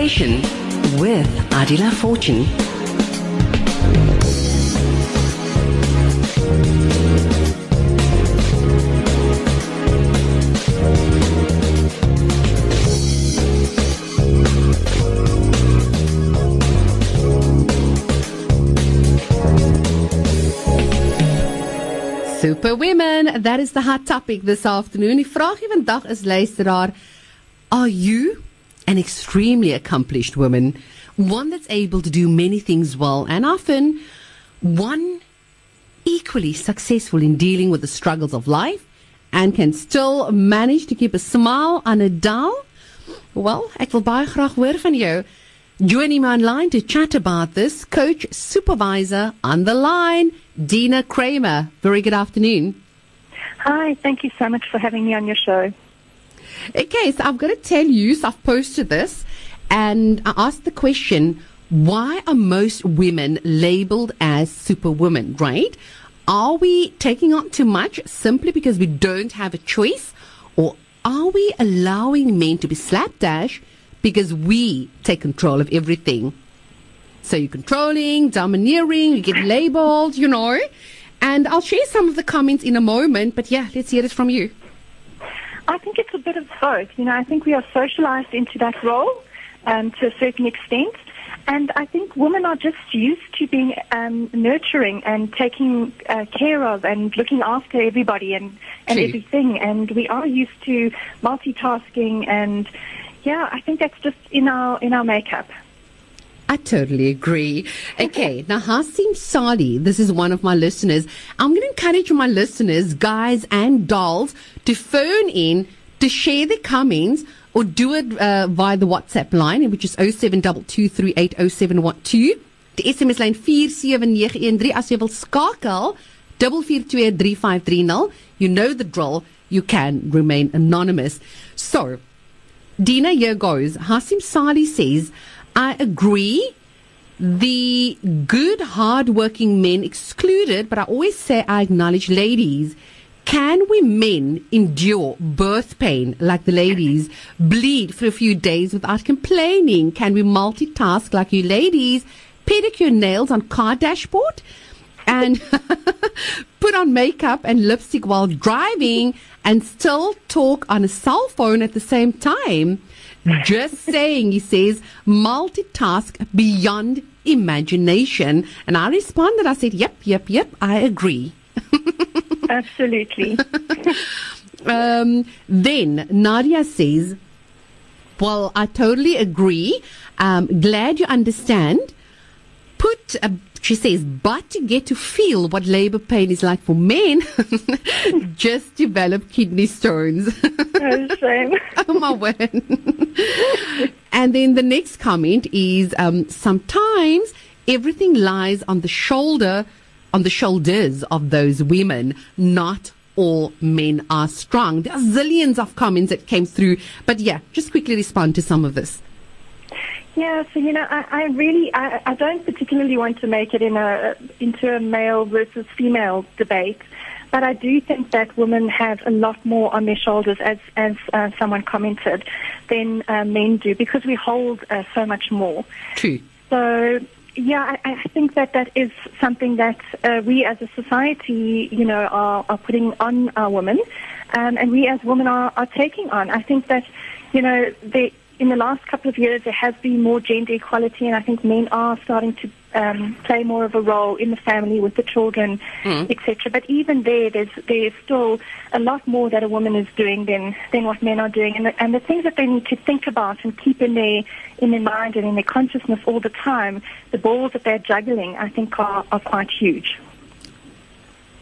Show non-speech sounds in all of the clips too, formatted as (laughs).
conversation with Adila Fortune. Super women, that is the hot topic this afternoon. Die vraag vandag is luisteraar, are you an extremely accomplished woman, one that's able to do many things well and often one equally successful in dealing with the struggles of life and can still manage to keep a smile on a dial? Well, ek wil baie graag hoor van jou. Joining me online to chat about this, coach supervisor on the line, Dina Cramer. Very good afternoon. Hi, thank you so much for having me on your show. Okay, so I'm going to tell you, so I've posted this, and I asked the question, why are most women labeled as superwomen, right? Are we taking on too much simply because we don't have a choice? Or are we allowing men to be slapdash because we take control of everything? So you're controlling, domineering, you get labeled, you know. And I'll share some of the comments in a moment, but yeah, let's hear it from you. I think it's a bit of both. You know, I think we are socialized into that role um, to a certain extent. And I think women are just used to being um, nurturing and taking uh, care of and looking after everybody and, and everything. And we are used to multitasking and yeah, I think that's just in our in our makeup. I totally agree. Okay, now Hasim Sali, this is one of my listeners. I'm going to encourage my listeners, guys and dolls, to phone in to share their comments or do it uh, via the WhatsApp line, which is 0722380712. Die SMS lyn 47913 as jy wil skakel 442350. You know the drill. You can remain anonymous. So, Dina, here goes. Hasim Sali says, I agree. The good, hard-working men excluded, but I always say I acknowledge ladies. Can we men endure birth pain like the ladies, bleed for a few days without complaining? Can we multitask like you ladies, pedicure nails on car dashboard? and (laughs) put on makeup and lipstick while driving and still talk on a cell phone at the same time. Just saying, he says, multitask beyond imagination. And I responded, I said, yep, yep, yep, I agree. Absolutely. (laughs) Um, then Nadia says, well, I totally agree. Um, glad you understand. Put, a, she says, but to get to feel what labor pain is like for men, (laughs) just develop kidney stones. no (laughs) shame. oh my (laughs) word. and then the next comment is um, sometimes everything lies on the shoulder, on the shoulders of those women, not all men are strong. There are zillions of comments that came through, but yeah, just quickly respond to some of this. Yeah, so you know, I, I really, I, I don't particularly want to make it in a into a male versus female debate, but I do think that women have a lot more on their shoulders, as as uh, someone commented, than uh, men do because we hold uh, so much more. True. So yeah, I, I think that that is something that uh, we as a society, you know, are, are putting on our women, um, and we as women are, are taking on. I think that, you know, they, in the last couple of years there has been more gender equality, and I think men are starting to um, play more of a role in the family with the children, Mm. etc. But even there, there's there's still a lot more that a woman is doing than than what men are doing, and the, and the things that they need to think about and keep in their in their mind and in their consciousness all the time, the balls that they're juggling, I think are, are quite huge.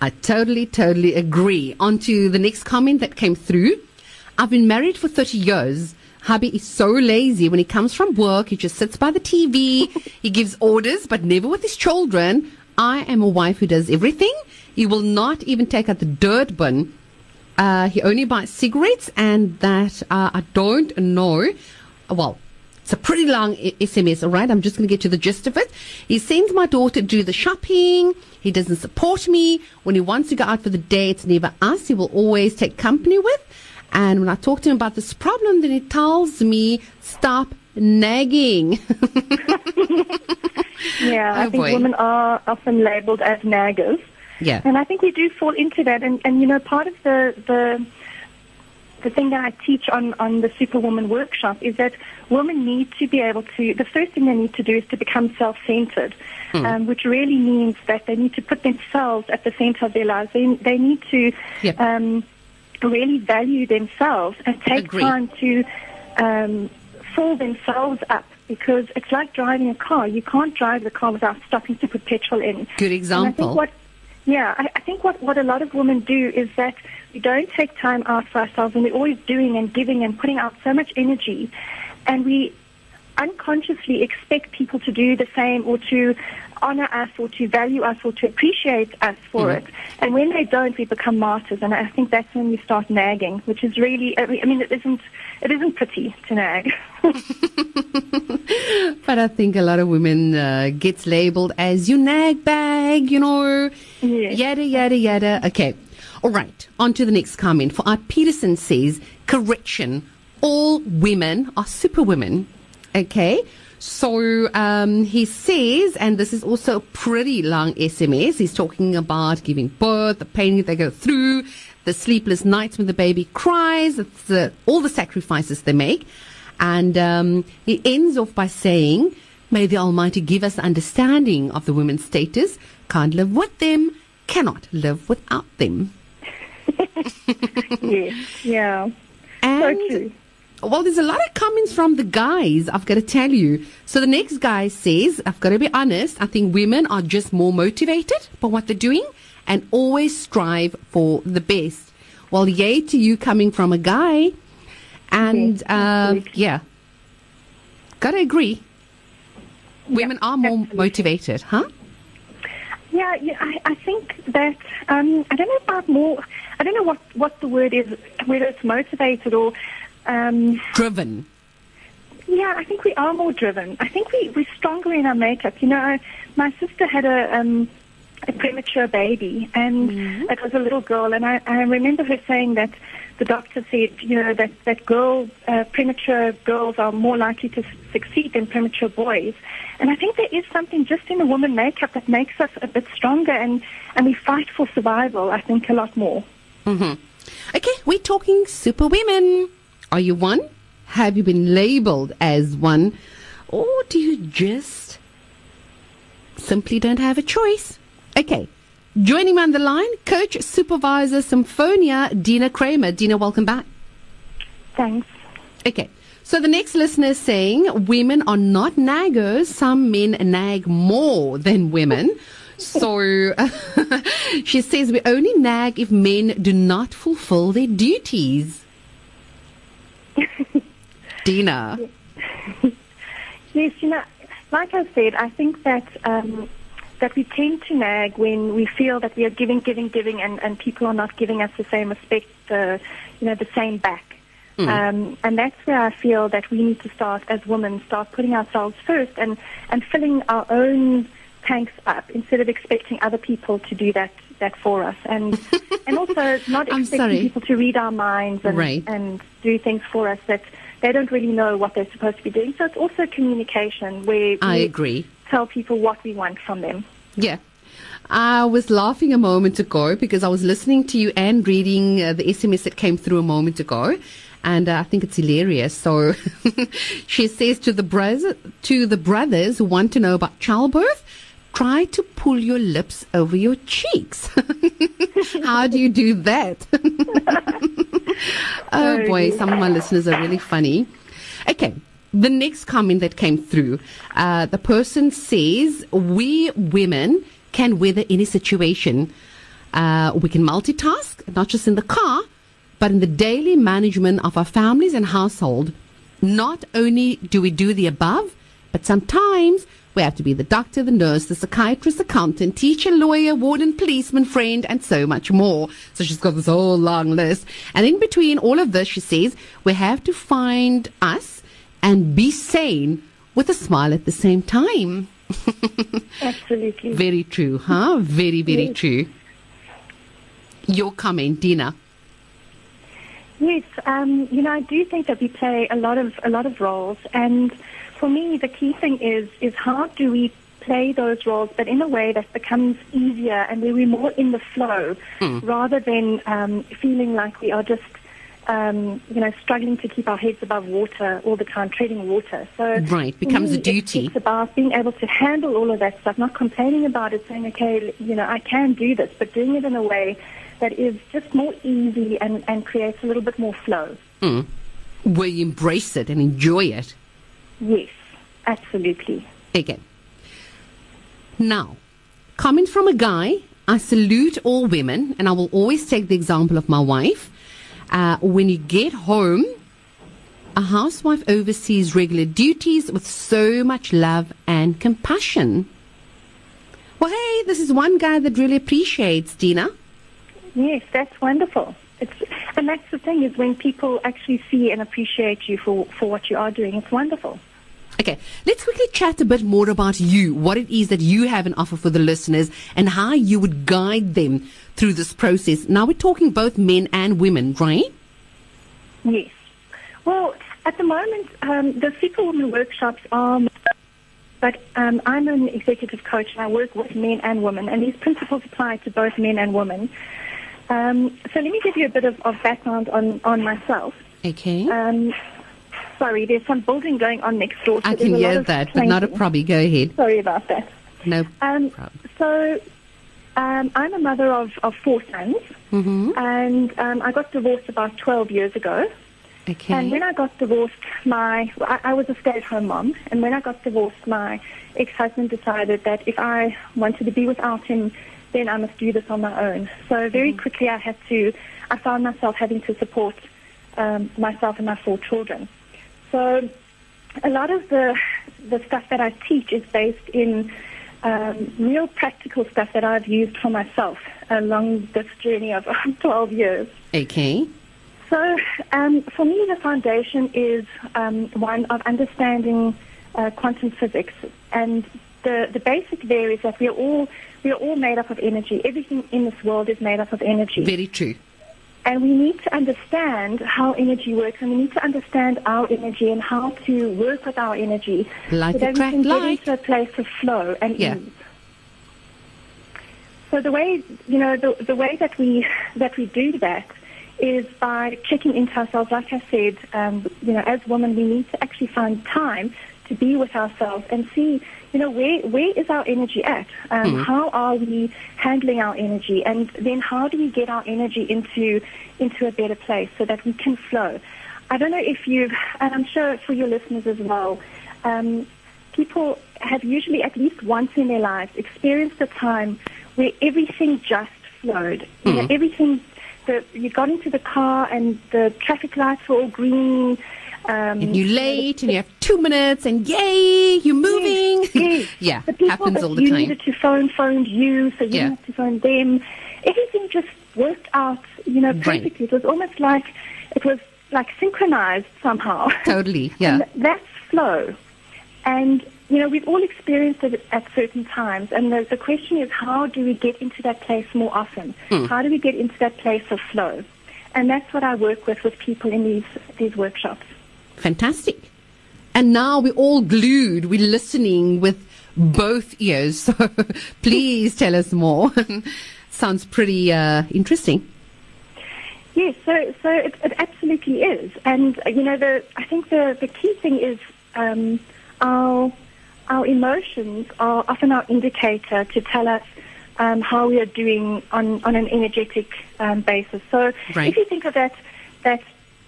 I totally, totally agree. On to the next comment that came through. I've been married for 30 years. Hubby is so lazy. When he comes from work, he just sits by the TV. (laughs) he gives orders, but never with his children. I am a wife who does everything. He will not even take out the dirt bin. Uh, he only buys cigarettes, and that uh, I don't know. Well, it's a pretty long SMS, all right? I'm just going to get to the gist of it. He sends my daughter to do the shopping. He doesn't support me. When he wants to go out for the day, it's never us. He will always take company with. And when I talk to him about this problem, then he tells me, stop nagging. (laughs) Yeah, I Oh, think boy. women are often labeled as naggers. yeah. And I think we do fall into that. And, and you know, part of the, the, the thing that I teach on, on the Superwoman workshop is that women need to be able to, the first thing they need to do is to become self-centered, um, which really means that they need to put themselves at the center of their lives. They, they need to Yep. um, really value themselves and take Agree. time to um, fill themselves up because it's like driving a car. You can't drive the car without stopping to put petrol in. Good And I example. think what, yeah, I, I think what, what a lot of women do is that we don't take time out for ourselves and we're always doing and giving and putting out so much energy. And we unconsciously expect people to do the same or to honor us or to value us or to appreciate us for Mm. it. And when they don't, we become martyrs. And I think that's when we start nagging, which is really, I mean, it isn't, it isn't pretty to nag. (laughs) But I think a lot of women uh, gets labeled as you nag bag, you know, Yes. yada yada yada. Okay, all right. On to the next comment. For Art Peterson says, correction: all women are superwomen. Okay, so um, he says, and this is also a pretty long SMS. He's talking about giving birth, the pain they go through, the sleepless nights when the baby cries, the, all the sacrifices they make. And um, he ends off by saying, May the Almighty give us understanding of the women's status. Can't live with them, cannot live without them. (laughs) yes, yeah. And true. Well, there's a lot of comments from the guys, I've got to tell you. So the next guy says, I've got to be honest, I think women are just more motivated by what they're doing and always strive for the best. Well, yay to you coming from a guy. And um, yeah, gotta agree. Women are more absolutely. motivated, huh? Yeah, yeah I, I think that um, I don't know about more. I don't know what what the word is, whether it's motivated or. Um, Driven. yeah, I think we are more driven. I think we we're stronger in our makeup. You know, I, my sister had a um, a premature baby, and it was a little girl, and I, I remember her saying that the doctor said, you know, that that girl uh, premature girls are more likely to succeed than premature boys. And I think there is something just in the woman makeup that makes us a bit stronger, and and we fight for survival. I think a lot more. Okay, we're talking super women. Are you one? Have you been labeled as one? Or do you just simply don't have a choice? Okay, joining me on the line, Coach Supervisor Symphonia, Dina Cramer. Dina, welcome back. Thanks. Okay. So the next listener is saying women are not naggers. Some men nag more than women. So (laughs) she says we only nag if men do not fulfill their duties. (laughs) Dina. Yes, you know, like I said, I think that um, that we tend to nag when we feel that we are giving, giving, giving, and, and people are not giving us the same respect, the you know, the same back. Um, and that's where I feel that we need to start as women, start putting ourselves first and, and filling our own tanks up instead of expecting other people to do that, that for us. And, (laughs) and also not expecting sorry. people to read our minds and, Right. and do things for us that they don't really know what they're supposed to be doing. So it's also communication where I we agree. tell people what we want from them. Yeah. I was laughing a moment ago because I was listening to you and reading uh, the SMS that came through a moment ago, and uh, I think it's hilarious. So (laughs) she says to the brothers, to the brothers who want to know about childbirth, try to pull your lips over your cheeks. (laughs) How do you do that? (laughs) oh boy, some of my listeners are really funny. Okay. The next comment that came through, uh, the person says, We women can weather any situation. Uh, we can multitask, not just in the car, but in the daily management of our families and household. Not only do we do the above, but sometimes we have to be the doctor, the nurse, the psychiatrist, accountant, teacher, lawyer, warden, policeman, friend, and so much more. So she's got this whole long list. And in between all of this, she says, we have to find us and be sane with a smile at the same time. (laughs) Absolutely. Very true, huh? Very, very Yes. true. Your comment, Dina. Yes, um, you know, I do think that we play a lot of a lot of roles, and for me, the key thing is is how do we play those roles, but in a way that becomes easier and where we're more in the flow, rather than um, feeling like we are just, um, you know, struggling to keep our heads above water all the time, treading water. So Right, becomes a me, it's- duty. It's about being able to handle all of that stuff, not complaining about it, saying, okay, you know, I can do this, but doing it in a way that is just more easy and, and creates a little bit more flow. Where you embrace it and enjoy it. Yes, absolutely. Okay. Now, coming from a guy. I salute all women, and I will always take the example of my wife. Uh, when you get home, a housewife oversees regular duties with so much love and compassion. Well, hey, this is one guy that really appreciates Dina. Yes, that's wonderful. It's, and that's the thing is when people actually see and appreciate you for, for what you are doing, it's wonderful. Okay, let's quickly chat a bit more about you, what it is that you have an offer for the listeners, and how you would guide them through this process. Now, we're talking both men and women, right? Yes. Well, at the moment, um, the Superwoman workshops are, but um, I'm an executive coach and I work with men and women, and these principles apply to both men and women. Um, so let me give you a bit of, of background on, on myself. Okay. Um, sorry, there's some building going on next door. So I can hear that, but not a problem. Go ahead. Sorry about that. No Um, problem. so um, I'm a mother of, of four sons, Mm-hmm. and um, I got divorced about 12 years ago. Okay. And when I got divorced, my I, I was a stay-at-home mom, and when I got divorced, my ex-husband decided that if I wanted to be without him, then I must do this on my own. So very quickly, I had to. I found myself having to support um, myself and my four children. So a lot of the the stuff that I teach is based in um, real practical stuff that I've used for myself along this journey of (laughs) 12 years. okay. So, um, for me, the foundation is um, one of understanding uh, quantum physics, and the the basic there is that we are all we are all made up of energy. Everything in this world is made up of energy, Very true. and we need to understand how energy works, and we need to understand our energy and how to work with our energy Like so a that we can get light. into a place of flow and Yeah. ease. So the way you know the the way that we that we do that is by checking into ourselves. Like I said, um, you know, as women, we need to actually find time to be with ourselves and see, you know, where where is our energy at? Um, How are we handling our energy, and then how do we get our energy into into a better place so that we can flow? I don't know if you've, and I'm sure for your listeners as well. Um, people have usually at least once in their lives experienced a time where everything just flowed. You know, everything. The, you got into the car and the traffic lights were all green. Um, And you're late and you have two minutes and yay, you're moving. Yes, yes. (laughs) yeah, the people happens all the you time. You needed to phone phoned you, so you Yeah. have to phone them. Everything just worked out, you know, Right. perfectly. It was almost like it was like synchronized somehow. Totally, (laughs) yeah. And that's flow. And, you know, we've all experienced it at certain times. And the, the question is, how do we get into that place more often? Hmm. How do we get into that place of flow? And that's what I work with with people in these, these workshops. Fantastic. And now we're all glued. We're listening with both ears. (laughs) So please tell us more. (laughs) Sounds pretty uh, interesting. Yes, so so it, it absolutely is, and you know the I think the the key thing is um, our our emotions are often our indicator to tell us um, how we are doing on on an energetic um, basis. So Right. if you think of that that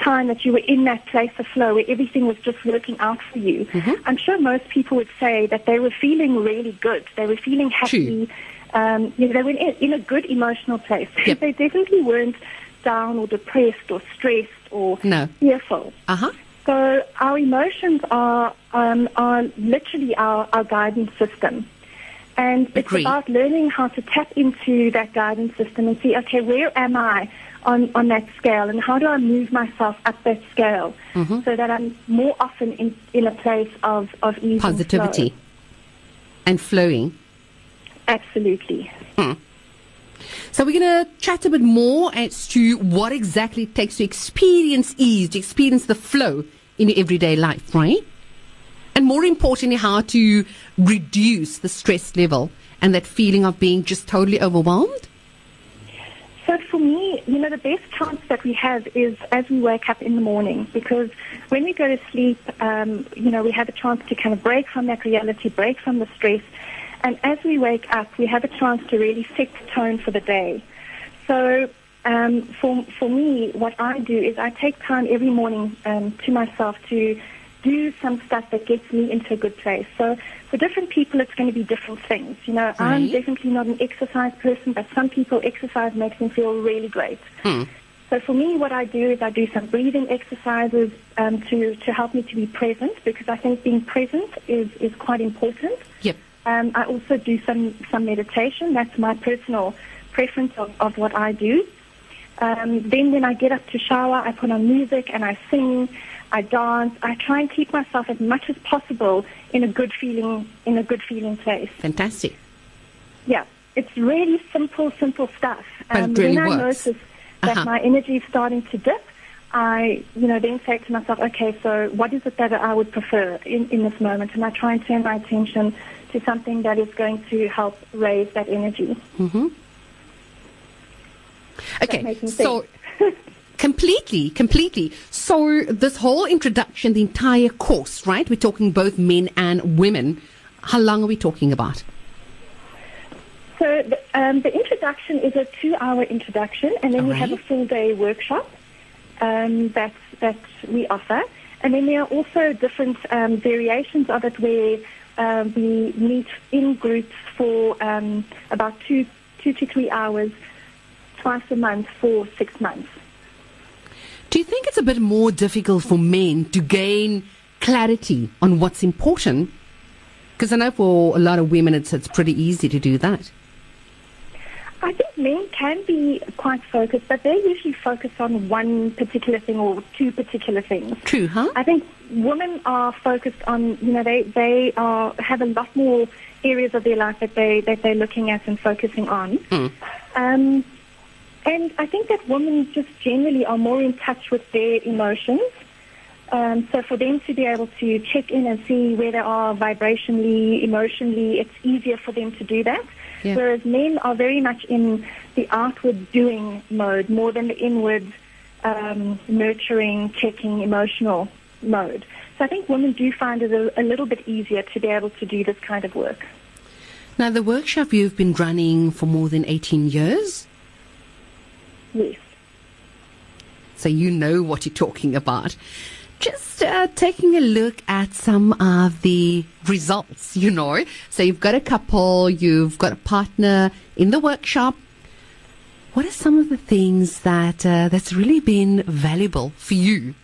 time that you were in that place of flow where everything was just working out for you, I'm sure most people would say that they were feeling really good. They were feeling happy. Um, you know, they were in, in a good emotional place. Yep. (laughs) they definitely weren't down or depressed or stressed or No. fearful. Uh huh. So our emotions are um, are literally our, our guidance system. And it's Agree. about learning how to tap into that guidance system and see, okay, where am I on, on that scale and how do I move myself up that scale Mm-hmm. so that I'm more often in, in a place of, of ease and Positivity flow. and flowing. Absolutely. So we're going to chat a bit more as to what exactly it takes to experience ease, to experience the flow in your everyday life, right? And more importantly, how to reduce the stress level and that feeling of being just totally overwhelmed. So for me, you know, the best chance that we have is as we wake up in the morning because when we go to sleep, um, you know, we have a chance to kind of break from that reality, break from the stress. And as we wake up, we have a chance to really set the tone for the day. So um, for, for me, what I do is I take time every morning um, to myself to do some stuff that gets me into a good place. So for different people, it's going to be different things. You know, I'm definitely not an exercise person, but some people exercise makes them feel really great. Hmm. So for me, what I do is I do some breathing exercises um, to, to help me to be present because I think being present is, is quite important. Yep. Um, I also do some, some meditation. That's my personal preference of, of what I do. Um, then when I get up to shower, I put on music and I sing, I dance. I try and keep myself as much as possible in a good feeling in a good feeling place. Fantastic. Yeah, it's really simple, simple stuff. But it really when I works. notice that Uh-huh. my energy is starting to dip, I, you know, then say to myself, okay, so what is it that I would prefer in, in this moment? And I try and turn my attention to something that is going to help raise that energy. Okay. So (laughs) completely, completely. So this whole introduction, the entire course, right? We're talking both men and women. How long are we talking about? So the, um, the introduction is a two-hour introduction, and then we have a full-day workshop um, that that we offer, and then there are also different um, variations of it where um, we meet in groups for um, about two two to three hours twice a month for six months. Do you think it's a bit more difficult for men to gain clarity on what's important? Because I know for a lot of women, it's it's pretty easy to do that. I think men can be quite focused, but they usually focus on one particular thing or two particular things. True, huh? I think women are focused on, you know, they, they are, have a lot more areas of their life that, they, that they're looking at and focusing on. Um, and I think that women just generally are more in touch with their emotions. Um, so for them to be able to check in and see where they are vibrationally, emotionally, it's easier for them to do that. Yeah. Whereas men are very much in the outward doing mode more than the inward um, nurturing, checking, emotional mode. So I think women do find it a, a little bit easier to be able to do this kind of work. Now, the workshop you've been running for more than 18 years, Yes. so you know what you're talking about. Just uh, taking a look at some of the results, you know. So you've got a couple, you've got a partner in the workshop. What are some of the things that uh, that's really been valuable for you?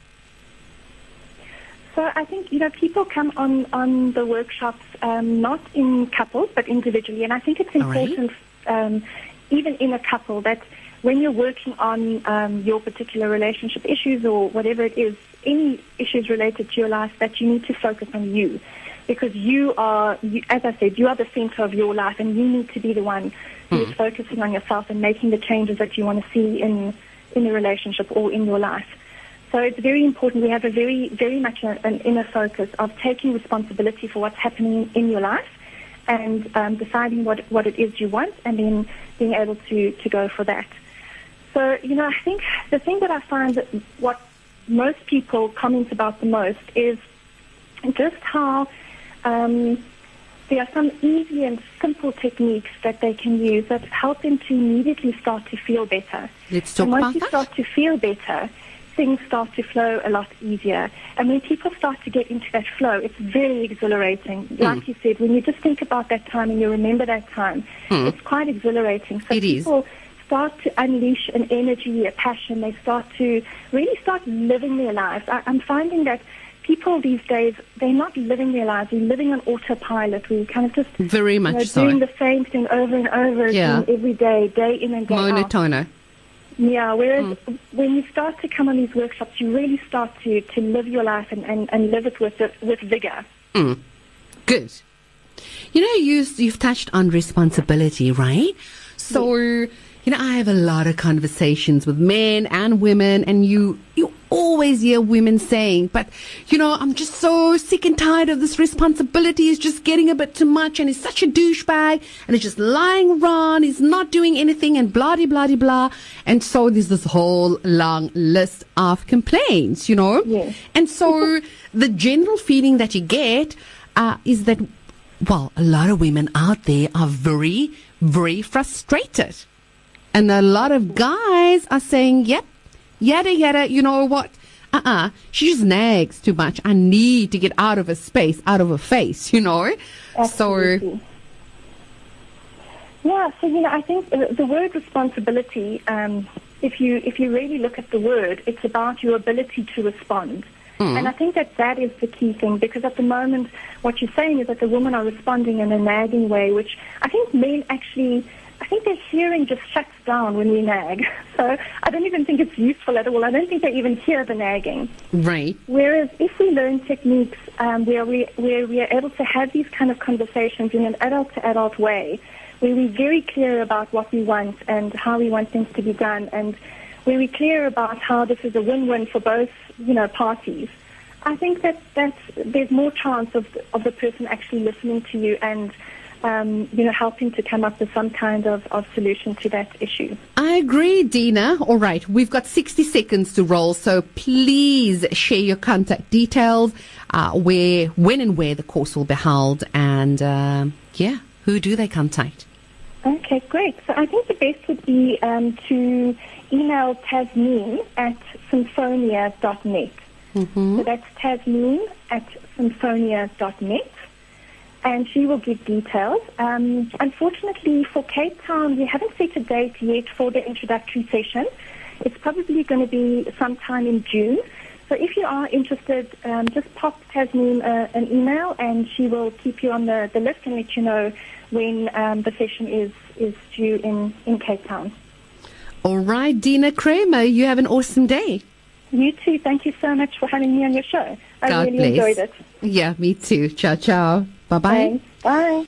So I think you know people come on on the workshops um, not in couples but individually, and I think it's All right. important um, even in a couple that when you're working on um, your particular relationship issues or whatever it is, any issues related to your life, that you need to focus on you, because you are, you, as I said, you are the center of your life, and you need to be the one who is focusing on yourself and making the changes that you want to see in in a relationship or in your life. So it's very important. We have a very, very much an inner focus of taking responsibility for what's happening in your life and um, deciding what, what it is you want and then being able to, to go for that. So, you know, I think the thing that I find that what most people comment about the most is just how um, there are some easy and simple techniques that they can use that help them to immediately start to feel better. Let's talk and once about you that. start to feel better, things start to flow a lot easier. And when people start to get into that flow, it's very exhilarating. Hmm. Like you said, when you just think about that time and you remember that time, it's quite exhilarating. So. It is. Start to unleash an energy, a passion. They start to really start living their lives. I, I'm finding that people these days, they're not living their lives. We're living on autopilot. We kind of just Very you much know, so. doing the same thing over and over Yeah. again every day, day in and day out. Monotono. Yeah, whereas Hmm. when you start to come on these workshops, you really start to, to live your life and, and, and live it with, with vigor. Good. You know, you, you've touched on responsibility, right? So You know, I have a lot of conversations with men and women, and you you always hear women saying, "But you know, I'm just so sick and tired of this responsibility. It's just getting a bit too much, and he's such a douchebag, and he's just lying around. He's not doing anything, and blah blah blah blah." And so there's this whole long list of complaints, you know. Yes. And so the general feeling that you get uh, is that, well, a lot of women out there are very, very frustrated. And a lot of guys are saying, yep, yada yada, you know what? Uh uh she just nags too much. I need to get out of her space, out of her face, you know? So, Yeah, so you know, I think the the word responsibility. Um, if you if you really look at the word, it's about your ability to respond. And I think that that is the key thing because at the moment, what you're saying is that the women are responding in a nagging way, which I think men actually. I think their hearing just shuts down when we nag. (laughs) So I don't even think it's useful at all. I don't think they even hear the nagging. right. Whereas if we learn techniques um, where, we, where we are able to have these kind of conversations in an adult to adult way, where we're very clear about what we want and how we want things to be done, and where we're clear about how this is a win-win for both, you know, parties, I think that that's, there's more chance of, of the person actually listening to you and, um, you know, helping to come up with some kind of, of solution to that issue. I agree, Dina. All right, we've got 60 seconds to roll, so please share your contact details, uh, where, when and where the course will be held, and um yeah, who do they contact? Okay, great. So I think the best would be um, to email Tasneem at symphonia.net. So that's Tasneem at symphonia.net. And she will give details. Um, unfortunately, for Cape Town, we haven't set a date yet for the introductory session. It's probably going to be sometime in June. So if you are interested, um, just pop Tasneem uh, an email and she will keep you on the, the list and let you know when um, the session is, is due in, in Cape Town. All right, Dina Cramer, you have an awesome day. You too. Thank you so much for having me on your show. I God really bless. enjoyed it. Yeah, me too. Ciao, ciao. Bye bye. Bye.